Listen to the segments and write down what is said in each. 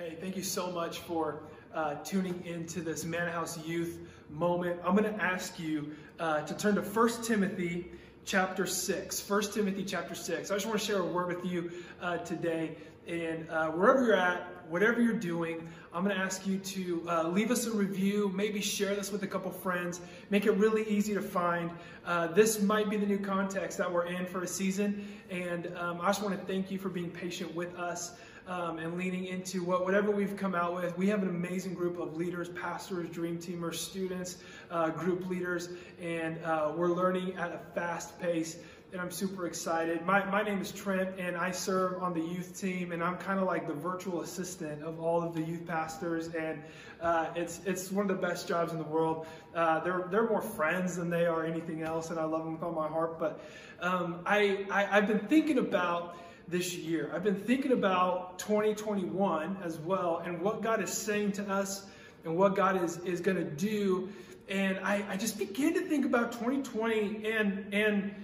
Hey, thank you so much for uh, tuning into this Mannahouse Youth moment. I'm going to ask you uh, to turn to 1 Timothy chapter 6. 1 Timothy chapter 6. I just want to share a word with you uh, today. And uh, wherever you're at, whatever you're doing, I'm going to ask you to uh, leave us a review, maybe share this with a couple friends, make it really easy to find. Uh, this might be the new context that we're in for a season, and um, I just want to thank you for being patient with us. Um, and leaning into what whatever we've come out with. We have an amazing group of leaders, pastors, dream teamers, students, uh, group leaders, and uh, we're learning at a fast pace and I'm super excited. My, my name is Trent, and I serve on the youth team, and I'm kind of like the virtual assistant of all of the youth pastors, and uh, it's it's one of the best jobs in the world. Uh, they're they're more friends than they are anything else, and I love them with all my heart. But um, I, I I've been thinking about this year. I've been thinking about 2021 as well, and what God is saying to us, and what God is is going to do. And I, I just began to think about 2020 and and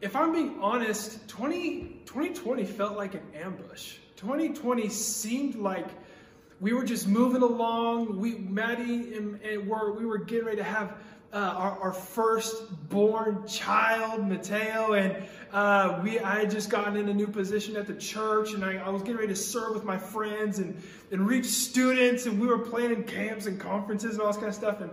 if I'm being honest, 20, 2020 felt like an ambush. 2020 seemed like we were just moving along. We, Maddie and, and were, we were getting ready to have uh, our, our first born child, Mateo, and uh, we I had just gotten in a new position at the church, and I, I, was getting ready to serve with my friends and, and reach students, and we were planning camps and conferences and all this kind of stuff. And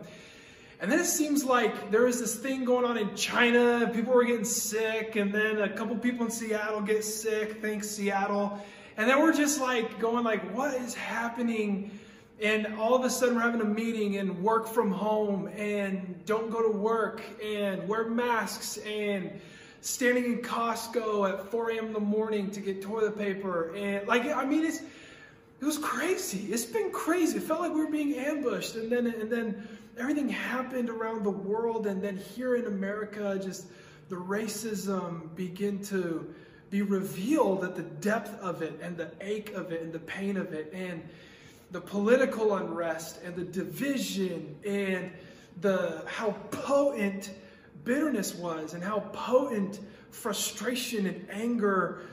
and then it seems like there was this thing going on in China. People were getting sick. And then a couple people in Seattle get sick. Thanks, Seattle. And then we're just like going like, what is happening? And all of a sudden we're having a meeting and work from home and don't go to work and wear masks and standing in Costco at 4 a.m. in the morning to get toilet paper. And like, I mean, it's, it was crazy. It's been crazy. It felt like we were being ambushed. And then, and then, everything happened around the world, and then here in America, just the racism begin to be revealed at the depth of it, and the ache of it, and the pain of it, and the political unrest, and the division, and the how potent bitterness was, and how potent frustration and anger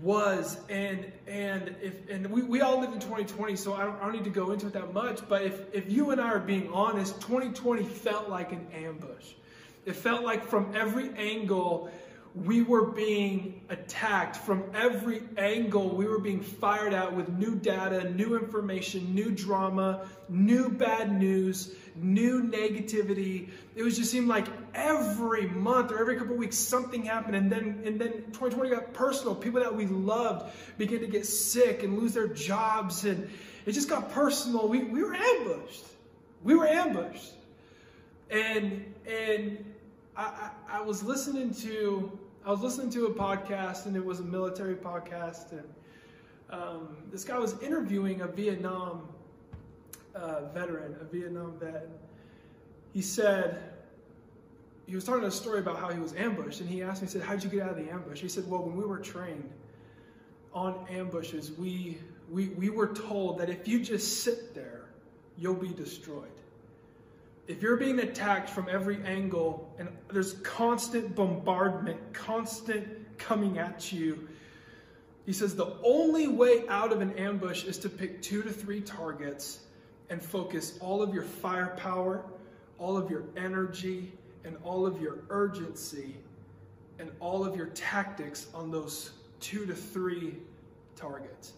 was and and if and we, we all lived in 2020 so I don't, I don't need to go into it that much but if if you and i are being honest 2020 felt like an ambush. It felt like from every angle we were being attacked from every angle. We were being fired at with new data, new information, new drama, new bad news, new negativity. It was just seemed like every month or every couple weeks something happened, and then and then 2020 got personal. People that we loved began to get sick and lose their jobs, and it just got personal. We we were ambushed. We were ambushed, and and I, I, I was listening to I was listening to a podcast and it was a military podcast and um, this guy was interviewing a Vietnam uh, veteran, a Vietnam vet. He said he was telling a story about how he was ambushed and he asked me, he said, "How'd you get out of the ambush?" He said, "Well, when we were trained on ambushes, we we we were told that if you just sit there, you'll be destroyed." If you're being attacked from every angle and there's constant bombardment, constant coming at you, he says the only way out of an ambush is to pick two to three targets and focus all of your firepower, all of your energy, and all of your urgency and all of your tactics on those two to three targets.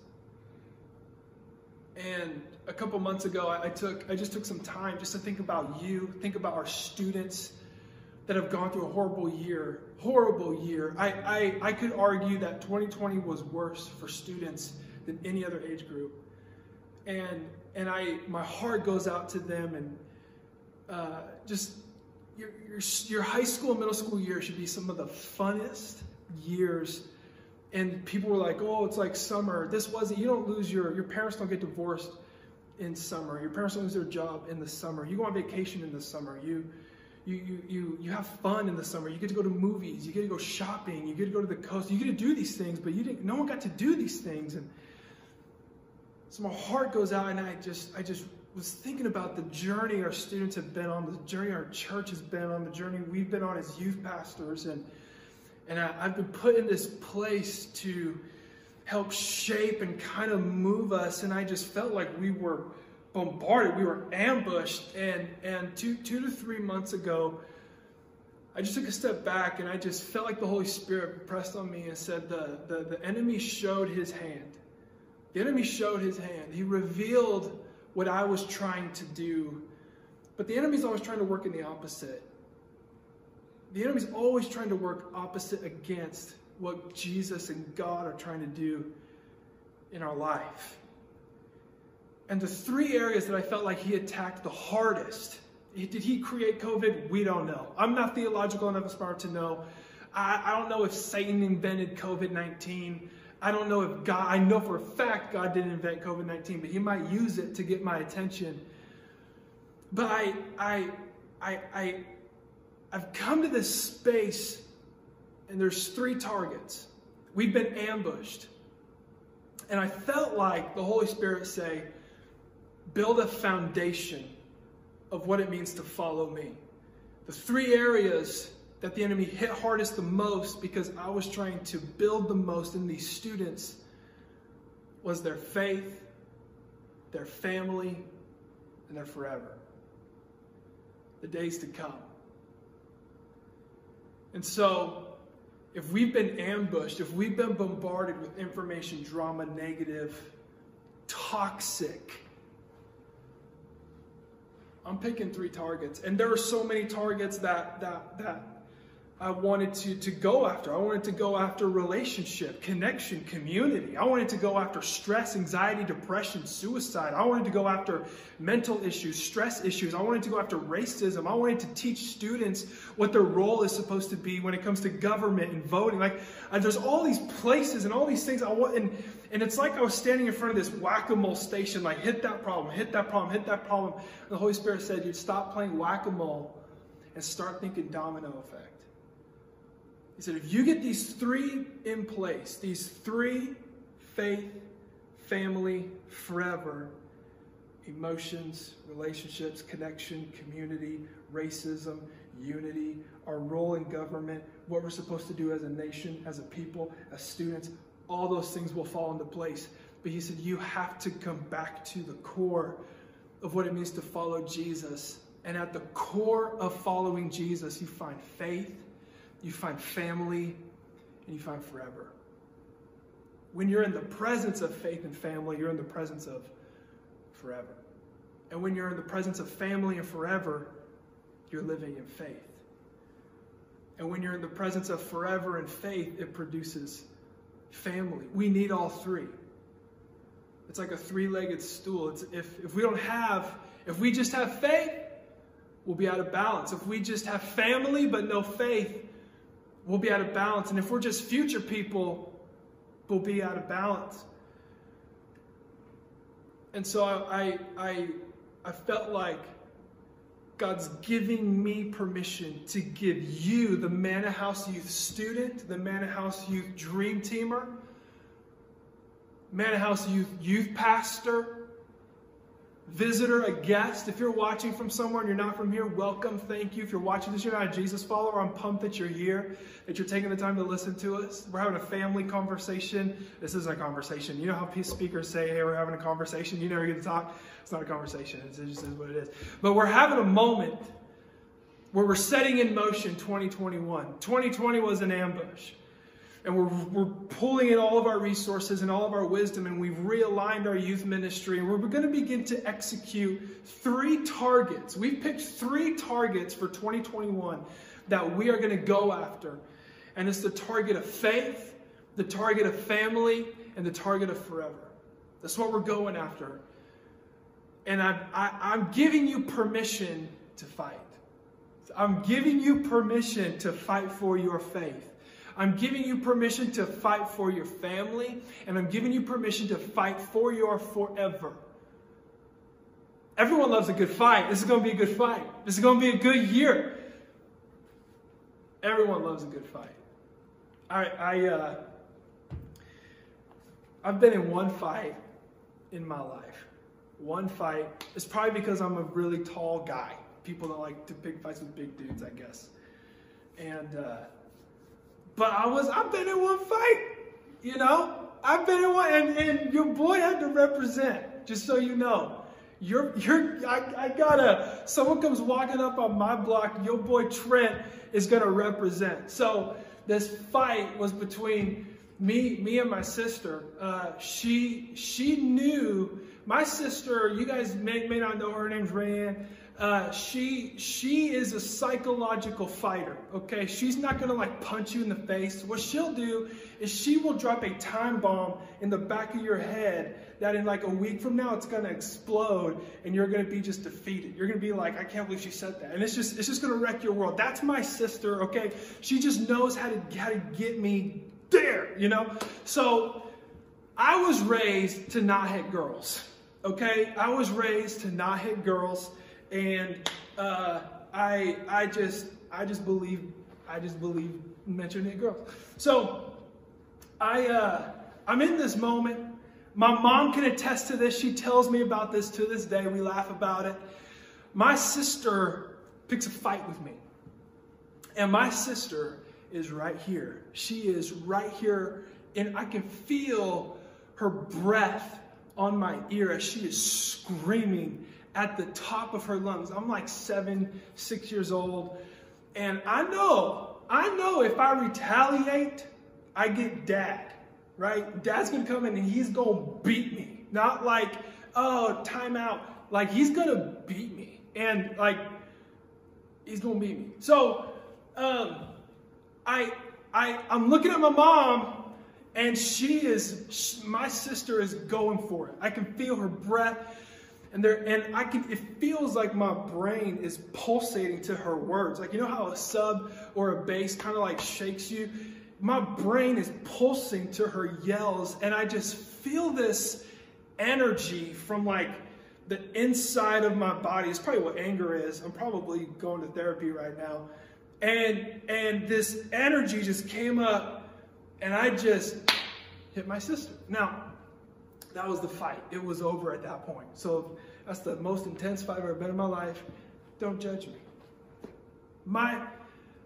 And a couple months ago, I, took I just took some time just to think about you, think about our students that have gone through a horrible year, horrible year. I, I, I could argue that 2020 was worse for students than any other age group. And and I my heart goes out to them and uh, just your, your, your high school, and middle school year should be some of the funnest years and people were like, "Oh, it's like summer." This wasn't. You don't lose your your parents don't get divorced in summer. Your parents lose their job in the summer. You go on vacation in the summer. You you you you you have fun in the summer. You get to go to movies. You get to go shopping. You get to go to the coast. You get to do these things, but you didn't. No one got to do these things, and so my heart goes out, and I just I just was thinking about the journey our students have been on, the journey our church has been on, the journey we've been on as youth pastors, and and I, have been put in this place to help shape and kind of move us. And I just felt like we were bombarded, we were ambushed. And, and two, two to three months ago, I just took a step back and I just felt like the Holy Spirit pressed on me and said, The, the, the enemy showed his hand. The enemy showed his hand. He revealed what I was trying to do. But the enemy's always trying to work in the opposite. The enemy's always trying to work opposite against what Jesus and God are trying to do in our life. And the three areas that I felt like he attacked the hardest did he create COVID? We don't know. I'm not theological enough as far to know. I, I don't know if Satan invented COVID 19. I don't know if God, I know for a fact God didn't invent COVID 19, but he might use it to get my attention. But I, I, I, I, I've come to this space and there's three targets. We've been ambushed. And I felt like the Holy Spirit say, build a foundation of what it means to follow me. The three areas that the enemy hit hardest the most because I was trying to build the most in these students was their faith, their family, and their forever. The days to come. And so, if we've been ambushed, if we've been bombarded with information, drama, negative, toxic, I'm picking three targets. And there are so many targets that that that I wanted to, to go after. I wanted to go after relationship, connection, community. I wanted to go after stress, anxiety, depression, suicide. I wanted to go after mental issues, stress issues. I wanted to go after racism. I wanted to teach students what their role is supposed to be when it comes to government and voting. Like, uh, there's all these places and all these things I want. And, and it's like I was standing in front of this whack a mole station, like, hit that problem, hit that problem, hit that problem. And the Holy Spirit said, you'd stop playing whack a mole and start thinking domino effect. He said, if you get these three in place, these three faith, family, forever, emotions, relationships, connection, community, racism, unity, our role in government, what we're supposed to do as a nation, as a people, as students, all those things will fall into place. But he said, you have to come back to the core of what it means to follow Jesus. And at the core of following Jesus, you find faith, you find family, and you find forever. When you're in the presence of faith and family, you're in the presence of forever. And when you're in the presence of family and forever, you're living in faith. And when you're in the presence of forever and faith, it produces family. We need all three. It's like a three legged stool. It's if, if we don't have, if we just have faith, we'll be out of balance. If we just have family but no faith, we'll be out of balance. And if we're just future people, we'll be out of balance. And so I, I, I felt like God's giving me permission to give you, the Mannahouse Youth student, the Mannahouse Youth Dream Teamer, Mannahouse Youth Youth Pastor, visitor, a guest. If you're watching from somewhere and you're not from here, welcome. Thank you. If you're watching this, you're not a Jesus follower. I'm pumped that you're here, that you're taking the time to listen to us. We're having a family conversation. This is a conversation. You know how peace speakers say, hey, we're having a conversation? You never get to talk. It's not a conversation. It just is what it is. But we're having a moment where we're setting in motion 2021. 2020 was an ambush and we're, we're pulling in all of our resources and all of our wisdom, and we've realigned our youth ministry, and we're going to begin to execute three targets. We've picked three targets for 2021 that we are going to go after. And it's the target of faith, the target of family, and the target of forever. That's what we're going after. And I, I, I'm giving you permission to fight. I'm giving you permission to fight for your faith. I'm giving you permission to fight for your family, and I'm giving you permission to fight for your forever. Everyone loves a good fight. This is going to be a good fight. This is going to be a good year. Everyone loves a good fight. I, I, uh, I've been in one fight in my life. One fight. It's probably because I'm a really tall guy. People don't like to pick fights with big dudes, I guess. And uh, but I was, I've been in one fight, you know? I've been in one, and, and your boy had to represent, just so you know. You're, you're, I, I gotta, someone comes walking up on my block, your boy Trent is gonna represent. So this fight was between me, me and my sister. Uh, she, she knew, my sister, you guys may, may not know her, her name's Rayanne. Uh, she she is a psychological fighter. Okay, she's not gonna like punch you in the face. What she'll do is she will drop a time bomb in the back of your head that in like a week from now it's gonna explode and you're gonna be just defeated. You're gonna be like, I can't believe she said that, and it's just it's just gonna wreck your world. That's my sister. Okay, she just knows how to how to get me there. You know, so I was raised to not hit girls. Okay, I was raised to not hit girls and uh, I I just I just believe I just believe mentioning girls. So I uh, I'm in this moment. My mom can attest to this. She tells me about this to this day. We laugh about it. My sister picks a fight with me. And my sister is right here. She is right here, and I can feel her breath on my ear as she is screaming at the top of her lungs. I'm like seven, six years old. And I know, I know if I retaliate, I get dad, right? Dad's gonna come in and he's gonna beat me. Not like, oh, timeout. Like he's gonna beat me. And like, he's gonna beat me. So, um, I, I, I'm looking at my mom and she is, she, my sister is going for it. I can feel her breath and there and I can it feels like my brain is pulsating to her words. Like you know how a sub or a bass kind of like shakes you? My brain is pulsing to her yells and I just feel this energy from like the inside of my body. It's probably what anger is. I'm probably going to therapy right now. And and this energy just came up and I just hit my sister. Now, that was the fight. It was over at that point. So that's the most intense fight I've ever been in my life. Don't judge me. My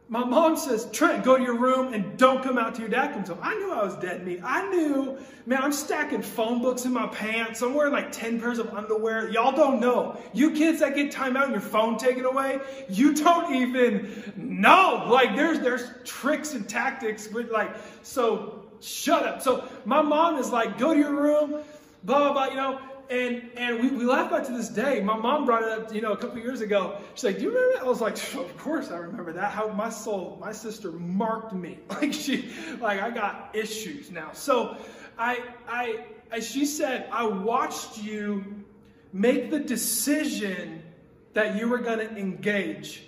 my mom says, Trent, go to your room and don't come out till your dad comes home. I knew I was dead meat. I knew, man, I'm stacking phone books in my pants. I'm wearing like 10 pairs of underwear. Y'all don't know. You kids that get time out and your phone taken away, you don't even know. Like there's there's tricks and tactics with like, so shut up. So my mom is like, go to your room blah, blah, you know. And, and we, we laugh about to this day. My mom brought it up, you know, a couple years ago. She's like, do you remember that? I was like, of course I remember that. How my soul, my sister marked me. Like she, like I got issues now. So I, I, as she said, I watched you make the decision that you were going to engage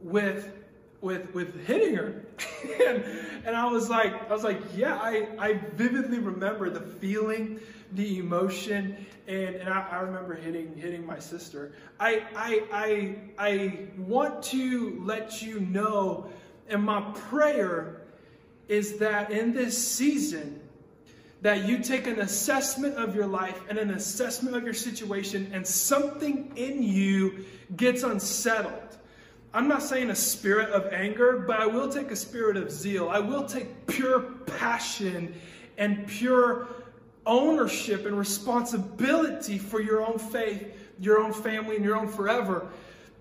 with with with hitting her and, and i was like i was like yeah i i vividly remember the feeling the emotion and, and I, I, remember hitting hitting my sister I, I i i want to let you know and my prayer is that in this season that you take an assessment of your life and an assessment of your situation and something in you gets unsettled I'm not saying a spirit of anger, but I will take a spirit of zeal. I will take pure passion and pure ownership and responsibility for your own faith, your own family, and your own forever.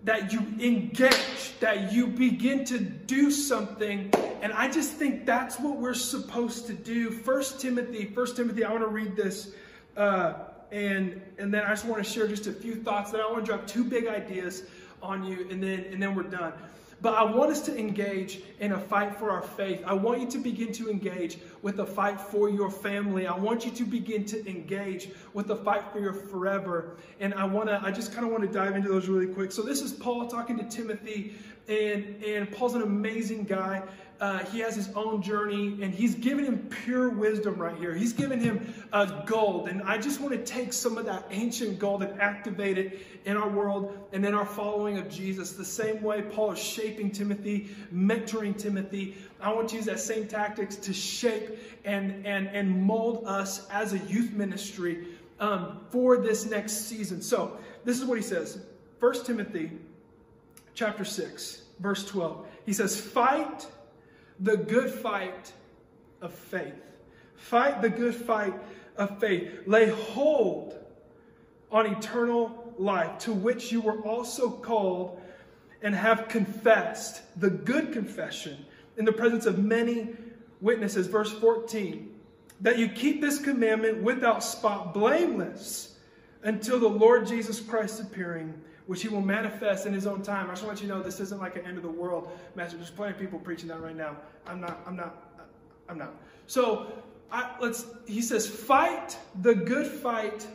That you engage, that you begin to do something. And I just think that's what we're supposed to do. First Timothy, First Timothy, I want to read this. Uh, and, and then I just want to share just a few thoughts. that I want to drop two big ideas on you, and then, and then we're done. But I want us to engage in a fight for our faith. I want you to begin to engage with a fight for your family. I want you to begin to engage with a fight for your forever. And I want to, I just kind of want to dive into those really quick. So this is Paul talking to Timothy, and, and Paul's an amazing guy. Uh, he has his own journey, and he's given him pure wisdom right here. He's given him uh, gold, and I just want to take some of that ancient gold and activate it in our world and in our following of Jesus. The same way Paul is shaping Timothy, mentoring Timothy. I want to use that same tactics to shape and and and mold us as a youth ministry um, for this next season. So this is what he says: First Timothy, chapter six, verse twelve. He says, "Fight." The good fight of faith. Fight the good fight of faith. Lay hold on eternal life, to which you were also called and have confessed the good confession in the presence of many witnesses. Verse 14 that you keep this commandment without spot, blameless, until the Lord Jesus Christ appearing, which he will manifest in his own time. I just want you to know this isn't like an end of the world message. There's plenty of people preaching that right now. I'm not, I'm not, I'm not. So I, let's, he says, fight the good fight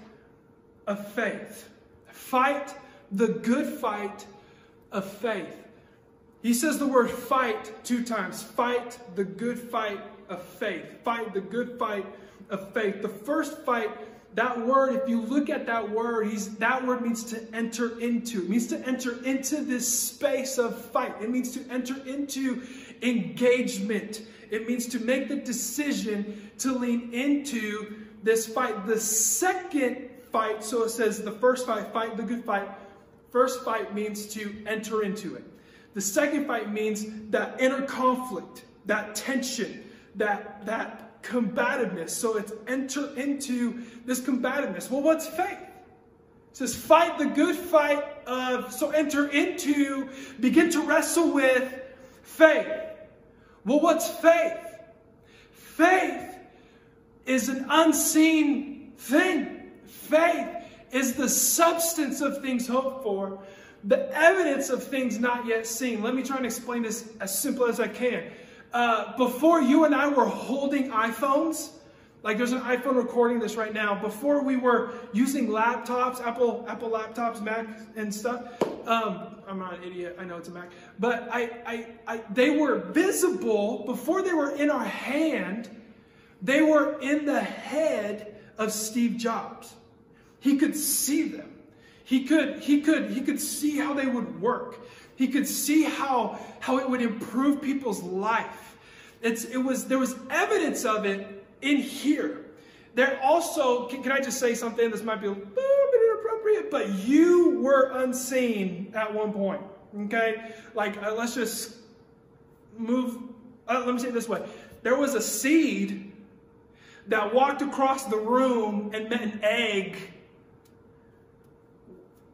of faith. Fight the good fight of faith. He says the word fight two times. Fight the good fight of faith. Fight the good fight of faith. The first fight, that word, if you look at that word, he's, that word means to enter into. It means to enter into this space of fight. It means to enter into engagement. It means to make the decision to lean into this fight. The second fight, so it says the first fight, fight the good fight. First fight means to enter into it. The second fight means that inner conflict, that tension, that, that combativeness. So it's enter into this combativeness. Well, what's faith? It says, fight the good fight of, so enter into, begin to wrestle with faith. Well, what's faith? Faith is an unseen thing. Faith is the substance of things hoped for, the evidence of things not yet seen. Let me try and explain this as simple as I can. Uh, before you and I were holding iPhones, like there's an iPhone recording this right now. Before we were using laptops, Apple Apple laptops, Mac and stuff. Um, I'm not an idiot. I know it's a Mac, but I, I, I, they were visible before they were in our hand. They were in the head of Steve Jobs. He could see them. He could, he could, he could see how they would work. He could see how, how it would improve people's life. It's, it was, there was evidence of it in here. There also, can, can I just say something? This might be a little bit inappropriate, but you were unseen at one point. Okay? Like, uh, let's just move. Uh, let me say it this way there was a seed that walked across the room and met an egg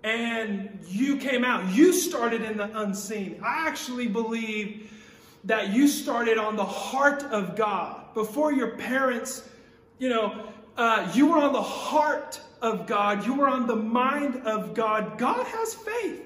and you came out. You started in the unseen. I actually believe that you started on the heart of God. Before your parents, you know, uh, you were on the heart of God. You were on the mind of God. God has faith.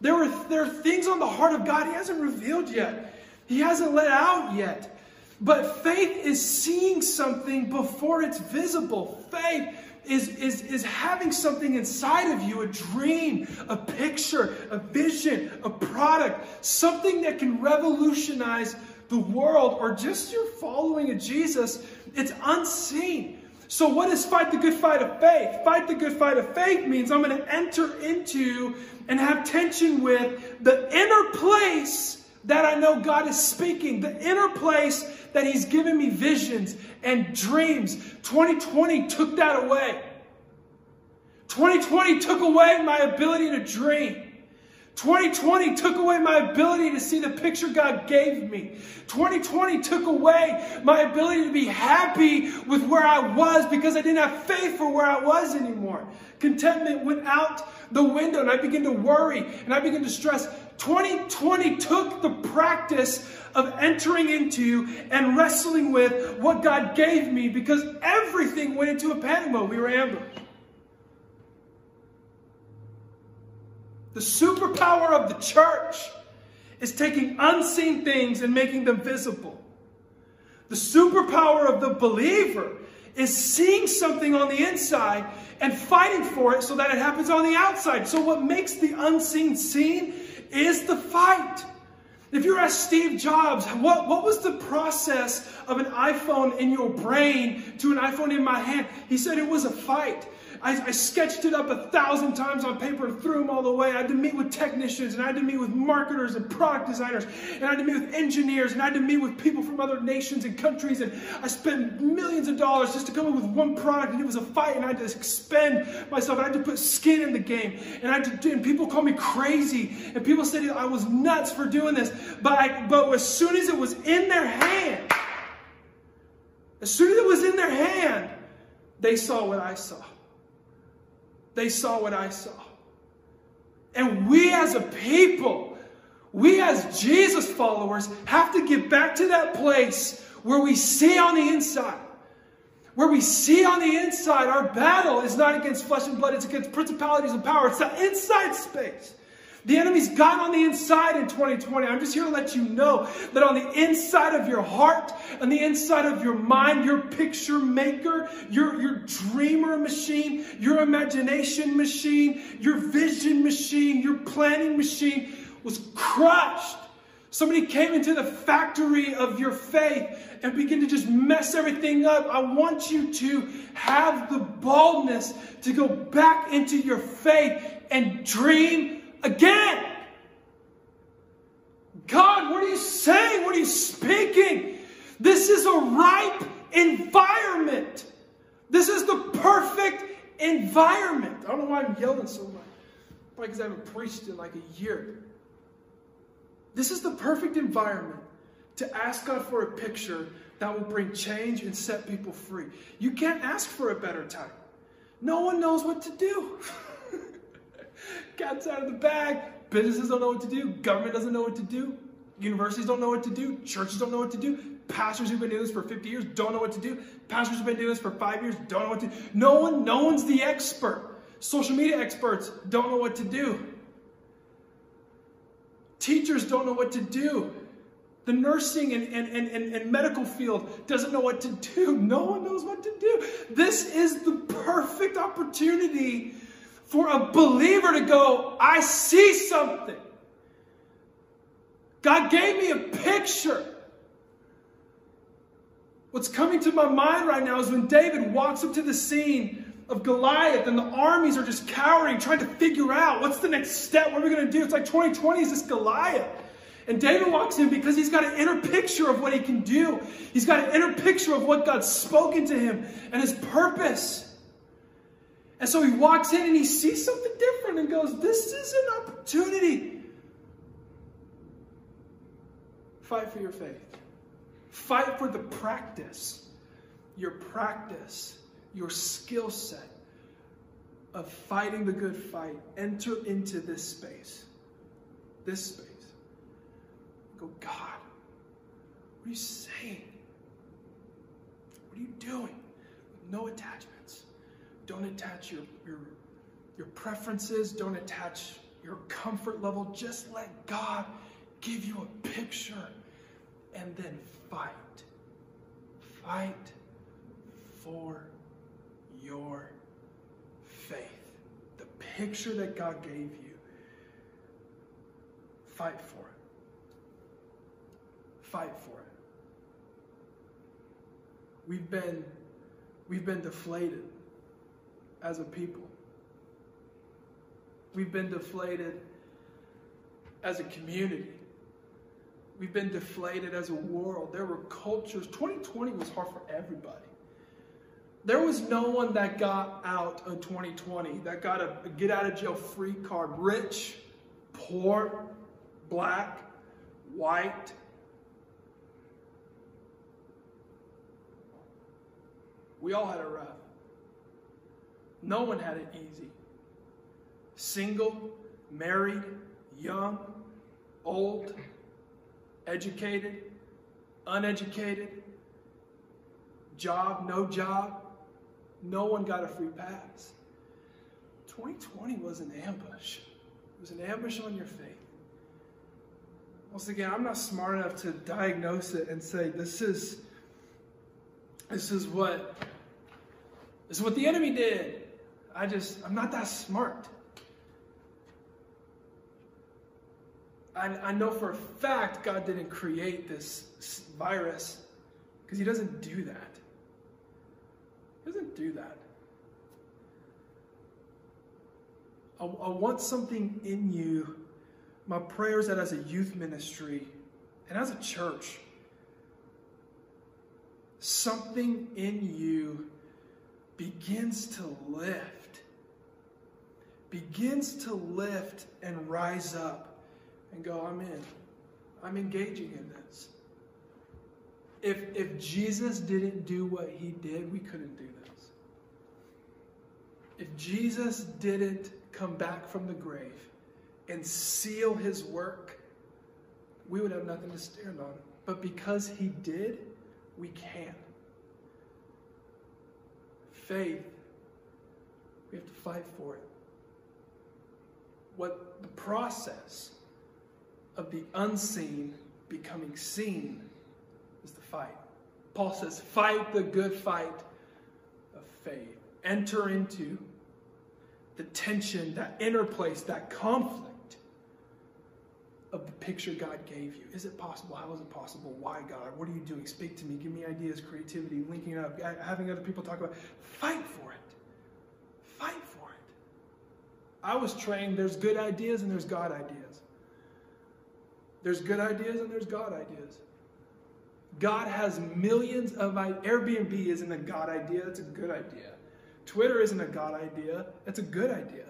There, were, there are things on the heart of God He hasn't revealed yet, He hasn't let out yet. But faith is seeing something before it's visible. Faith is, is, is having something inside of you a dream, a picture, a vision, a product, something that can revolutionize the world or just your following of Jesus. It's unseen. So, what is fight the good fight of faith? Fight the good fight of faith means I'm going to enter into and have tension with the inner place that I know God is speaking, the inner place that He's given me visions and dreams. 2020 took that away. 2020 took away my ability to dream. 2020 took away my ability to see the picture God gave me. 2020 took away my ability to be happy with where I was because I didn't have faith for where I was anymore. Contentment went out the window and I began to worry and I began to stress. 2020 took the practice of entering into and wrestling with what God gave me because everything went into a panic mode. We were ambushed. The superpower of the church is taking unseen things and making them visible. The superpower of the believer is seeing something on the inside and fighting for it so that it happens on the outside. So, what makes the unseen seen is the fight. If you ask Steve Jobs, what, what was the process of an iPhone in your brain to an iPhone in my hand? He said it was a fight. I, I, sketched it up a thousand times on paper and threw them all away. I had to meet with technicians and I had to meet with marketers and product designers and I had to meet with engineers and I had to meet with people from other nations and countries and I spent millions of dollars just to come up with one product and it was a fight and I had to expend myself. And I had to put skin in the game and I had to, and people called me crazy and people said I was nuts for doing this. But I, but as soon as it was in their hand, As soon as it was in their hand, they saw what I saw. They saw what I saw. And we as a people, we as Jesus followers, have to get back to that place where we see on the inside. Where we see on the inside, our battle is not against flesh and blood, it's against principalities and powers. It's that inside space. The enemy's got on the inside in 2020. I'm just here to let you know that on the inside of your heart, on the inside of your mind, your picture maker, your, your dreamer machine, your imagination machine, your vision machine, your planning machine was crushed. Somebody came into the factory of your faith and began to just mess everything up. I want you to have the boldness to go back into your faith and dream again. God, what are you saying? What are you speaking? This is a ripe environment. This is the perfect environment. I don't know why I'm yelling so much. Probably because I haven't preached in like a year. This is the perfect environment to ask God for a picture that will bring change and set people free. You can't ask for a better time. No one knows what to do. Cat's out of the bag. Businesses don't know what to do. Government doesn't know what to do. Universities don't know what to do. Churches don't know what to do. Pastors who've been doing this for 50 years don't know what to do. Pastors who've been doing this for five years don't know what to do. No one, no one's the expert. Social media experts don't know what to do. Teachers don't know what to do. The nursing and, and, and, and, medical field doesn't know what to do. No one knows what to do. This is the perfect opportunity for a believer to go, I see something. God gave me a picture. What's coming to my mind right now is when David walks up to the scene of Goliath and the armies are just cowering, trying to figure out what's the next step, what are we going to do? It's like 2020 is this Goliath. And David walks in because he's got an inner picture of what he can do. He's got an inner picture of what God's spoken to him and his purpose. And so he walks in and he sees something different and goes, This is an opportunity. Fight for your faith. Fight for the practice, your practice, your skill set of fighting the good fight. Enter into this space. This space. Go, God, what are you saying? What are you doing? No attachment. Don't attach your, your, your preferences. Don't attach your comfort level. Just let God give you a picture and then fight. Fight for your faith. The picture that God gave you. Fight for it. Fight for it. We've been we've been deflated as a people. We've been deflated as a community. We've been deflated as a world. There were cultures. 2020 was hard for everybody. There was no one that got out of 2020, that got a get out of jail free card. Rich, poor, black, white. We all had a rough. No one had it easy. Single, married, young, old, educated, uneducated, job, no job. No one got a free pass. 2020 was an ambush. It was an ambush on your faith. Once again, I'm not smart enough to diagnose it and say this is this is what this is what the enemy did. I just, I'm not that smart. I, I know for a fact God didn't create this virus because He doesn't do that. He doesn't do that. I, I want something in you. My prayer is that as a youth ministry and as a church, something in you begins to lift begins to lift and rise up and go, I'm in. I'm engaging in this. If, if Jesus didn't do what he did, we couldn't do this. If Jesus didn't come back from the grave and seal his work, we would have nothing to stand on. But because he did, we can. Faith, we have to fight for it. What the process of the unseen becoming seen is the fight. Paul says, fight the good fight of faith. Enter into the tension, that inner place, that conflict of the picture God gave you. Is it possible? How is it possible? Why, God? What are you doing? Speak to me. Give me ideas, creativity, linking up, having other people talk about it. Fight for it. Fight for it. I was trained there's good ideas and there's God ideas. There's good ideas and there's God ideas. God has millions of ideas. Airbnb isn't a God idea, it's a good idea. Twitter isn't a God idea, it's a good idea.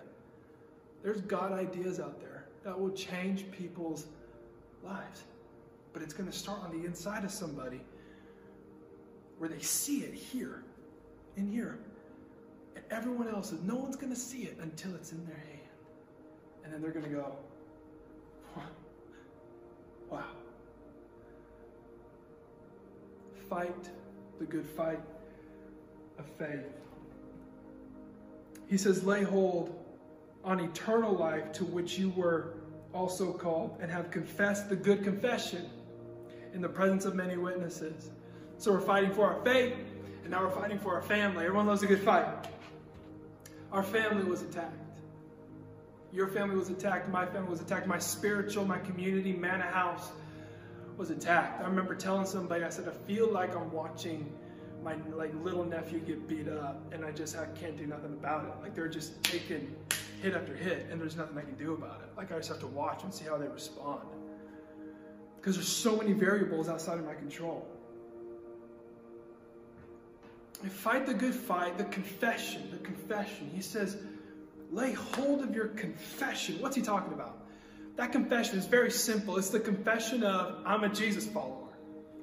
There's God ideas out there that will change people's lives. But it's going to start on the inside of somebody where they see it here, in here. And everyone else, no one's going to see it until it's in their hand. And then they're going to go, wow. Fight the good fight of faith. He says, lay hold on eternal life to which you were also called and have confessed the good confession in the presence of many witnesses. So we're fighting for our faith, and now we're fighting for our family. Everyone loves a good fight. Our family was attacked. Your family was attacked. My family was attacked. My spiritual, my community, Mannahouse was attacked. I remember telling somebody, I said, I feel like I'm watching my like little nephew get beat up, and I just I can't do nothing about it. Like they're just taking hit after hit, and there's nothing I can do about it. Like I just have to watch and see how they respond. Because there's so many variables outside of my control. I fight the good fight, the confession, the confession. He says, lay hold of your confession. What's he talking about? That confession is very simple. It's the confession of, I'm a Jesus follower.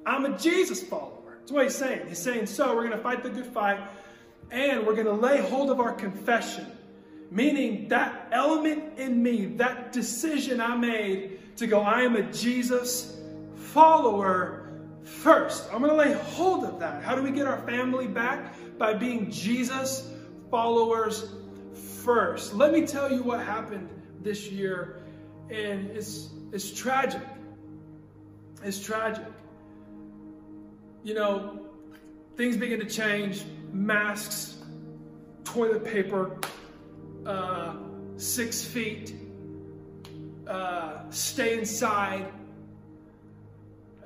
I'm a Jesus follower. That's what he's saying. He's saying, so we're going to fight the good fight and we're going to lay hold of our confession. Meaning that element in me, that decision I made to go, I am a Jesus follower first. I'm going to lay hold of that. How do we get our family back? By being Jesus followers first. Let me tell you what happened this year, and it's, it's tragic. It's tragic. You know, things begin to change masks, toilet paper, uh, six feet, uh, stay inside.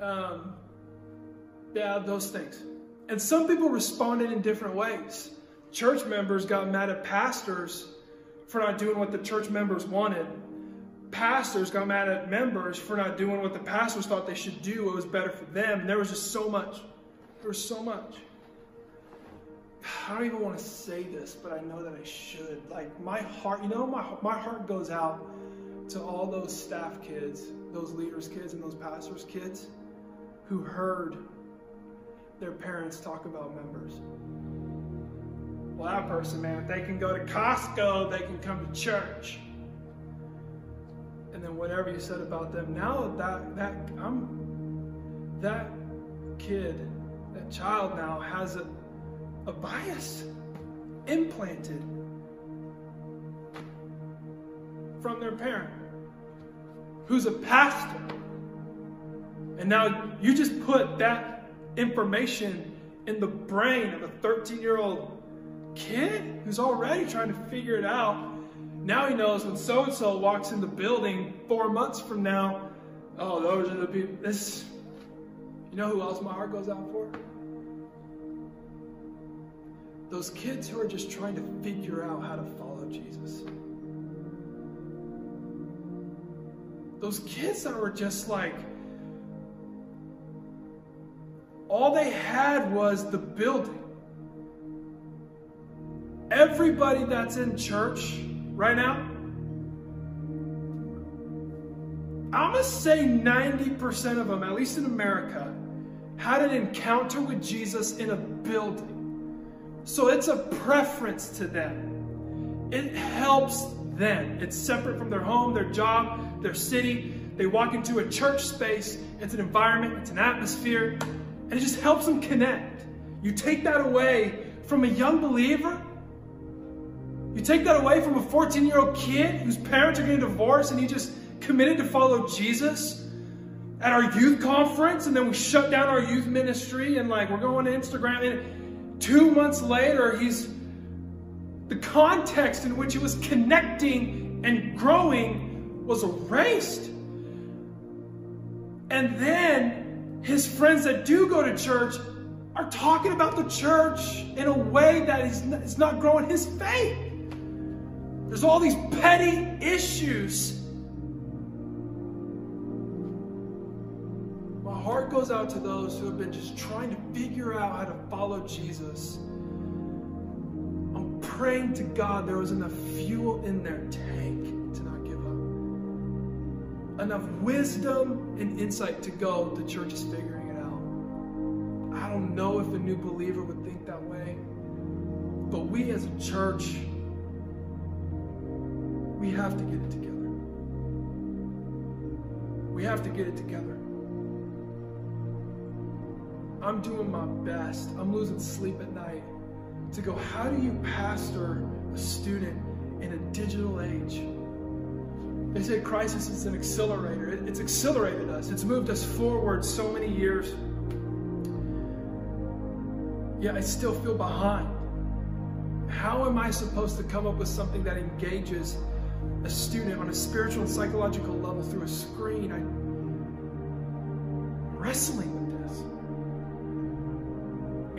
Um, yeah, those things. And some people responded in different ways. Church members got mad at pastors for not doing what the church members wanted. Pastors got mad at members for not doing what the pastors thought they should do. It was better for them. There was just so much. There was so much. I don't even want to say this, but I know that I should. Like my heart, you know, my my heart goes out to all those staff kids, those leaders' kids, and those pastors' kids who heard their parents talk about members. Well, that person, man, they can go to Costco, they can come to church. And then whatever you said about them, now that that I'm that kid, that child now has a a bias implanted from their parent who's a pastor. And now you just put that information in the brain of a 13 year old kid who's already trying to figure it out. Now he knows when so and so walks in the building four months from now, oh, those are the people. This, you know who else my heart goes out for? Those kids who are just trying to figure out how to follow Jesus. Those kids that were just like, all they had was the building. Everybody that's in church right now, I'm going to say 90% of them, at least in America, had an encounter with Jesus in a building. So it's a preference to them. It helps them. It's separate from their home, their job, their city. They walk into a church space, it's an environment, it's an atmosphere, and it just helps them connect. You take that away from a young believer, you take that away from a 14 year old kid whose parents are getting divorced and he just committed to follow Jesus at our youth conference, and then we shut down our youth ministry and like we're going to Instagram. And two months later, he's the context in which he was connecting and growing was erased. And then his friends that do go to church are talking about the church in a way that is not growing his faith. There's all these petty issues. Goes out to those who have been just trying to figure out how to follow Jesus. I'm praying to God there was enough fuel in their tank to not give up. Enough wisdom and insight to go, the church is figuring it out. I don't know if a new believer would think that way, but we as a church, we have to get it together. We have to get it together. I'm doing my best. I'm losing sleep at night to go, how do you pastor a student in a digital age? They say crisis is an accelerator. It's accelerated us, it's moved us forward so many years. Yet I still feel behind. How am I supposed to come up with something that engages a student on a spiritual and psychological level through a screen. I'm wrestling.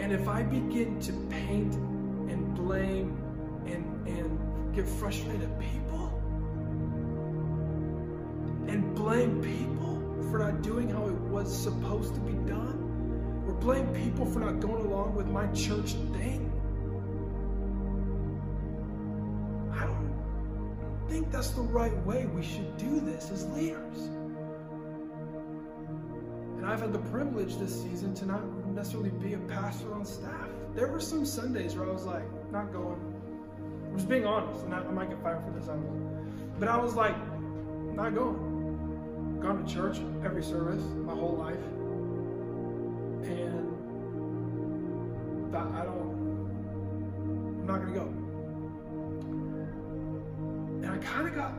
And if I begin to paint and blame and, and get frustrated at people and blame people for not doing how it was supposed to be done, or blame people for not going along with my church thing, I don't think that's the right way we should do this as leaders. And I've had the privilege this season to not necessarily be a pastor on staff. There were some Sundays where I was like, not going. I'm just being honest, and I, I might get fired for this. I But I was like, not going. Gone to church every service my whole life. And I don't, I'm not to go. And I kind of got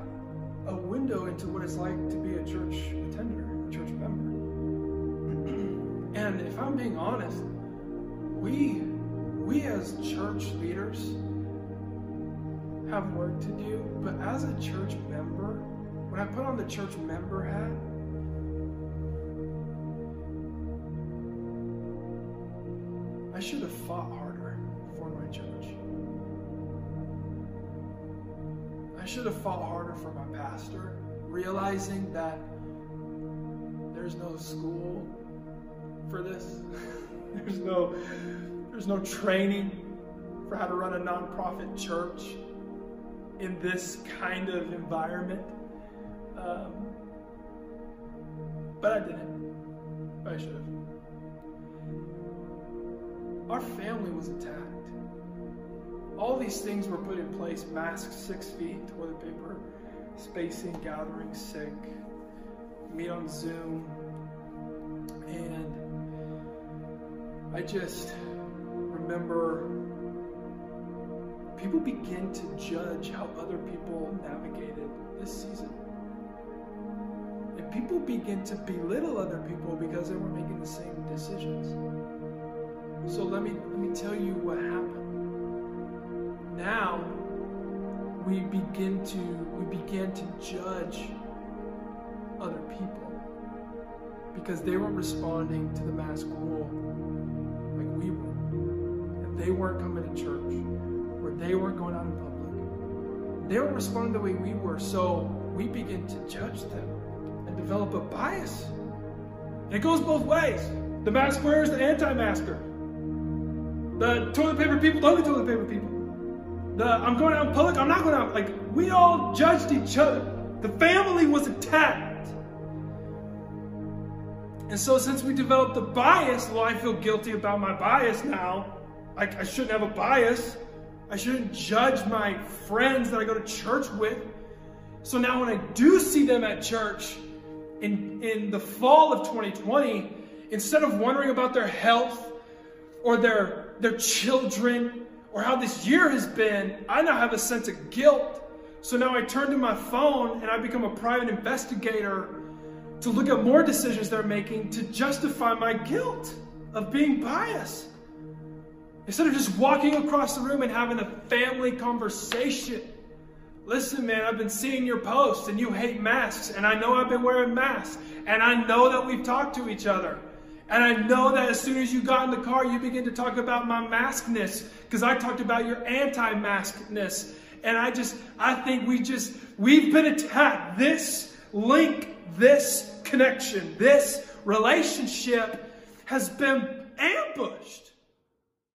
a window into what it's like to be a church attender, a church member. And if I'm being honest, we we as church leaders have work to do, but as a church member, when I put on the church member hat, I should have fought harder for my church. I should have fought harder for my pastor, realizing that there's no school for this. there's no there's no training for how to run a nonprofit church in this kind of environment. Um, but I didn't. But I should have. Our family was attacked. All these things were put in place masks six feet, toilet paper, spacing, gathering, sick, meet on Zoom. And I just remember people begin to judge how other people navigated this season. And people begin to belittle other people because they were making the same decisions. So let me let me tell you what happened now we begin to we began to judge other people because they weren't responding to the mask rule they weren't coming to church or they weren't going out in public. They weren't responding the way we were. So we begin to judge them and develop a bias. And it goes both ways. The mask wearers, the anti-masker. The toilet paper people, the only toilet paper people the I'm going out in public, I'm not going out. Like, we all judged each other. The family was attacked. And so since we developed the bias, well, I feel guilty about my bias now. I, I shouldn't have a bias. I shouldn't judge my friends that I go to church with. So now when I do see them at church in, in the fall of 2020, instead of wondering about their health or their, their children or how this year has been, I now have a sense of guilt. So now I turn to my phone and I become a private investigator to look at more decisions they're making to justify my guilt of being biased. Instead of just walking across the room and having a family conversation. Listen, man, I've been seeing your posts and you hate masks, and I know I've been wearing masks, and I know that we've talked to each other. And I know that as soon as you got in the car, you begin to talk about my maskness because I talked about your anti maskness. And I just, I think we just, we've been attacked. This link, this connection, this relationship has been ambushed.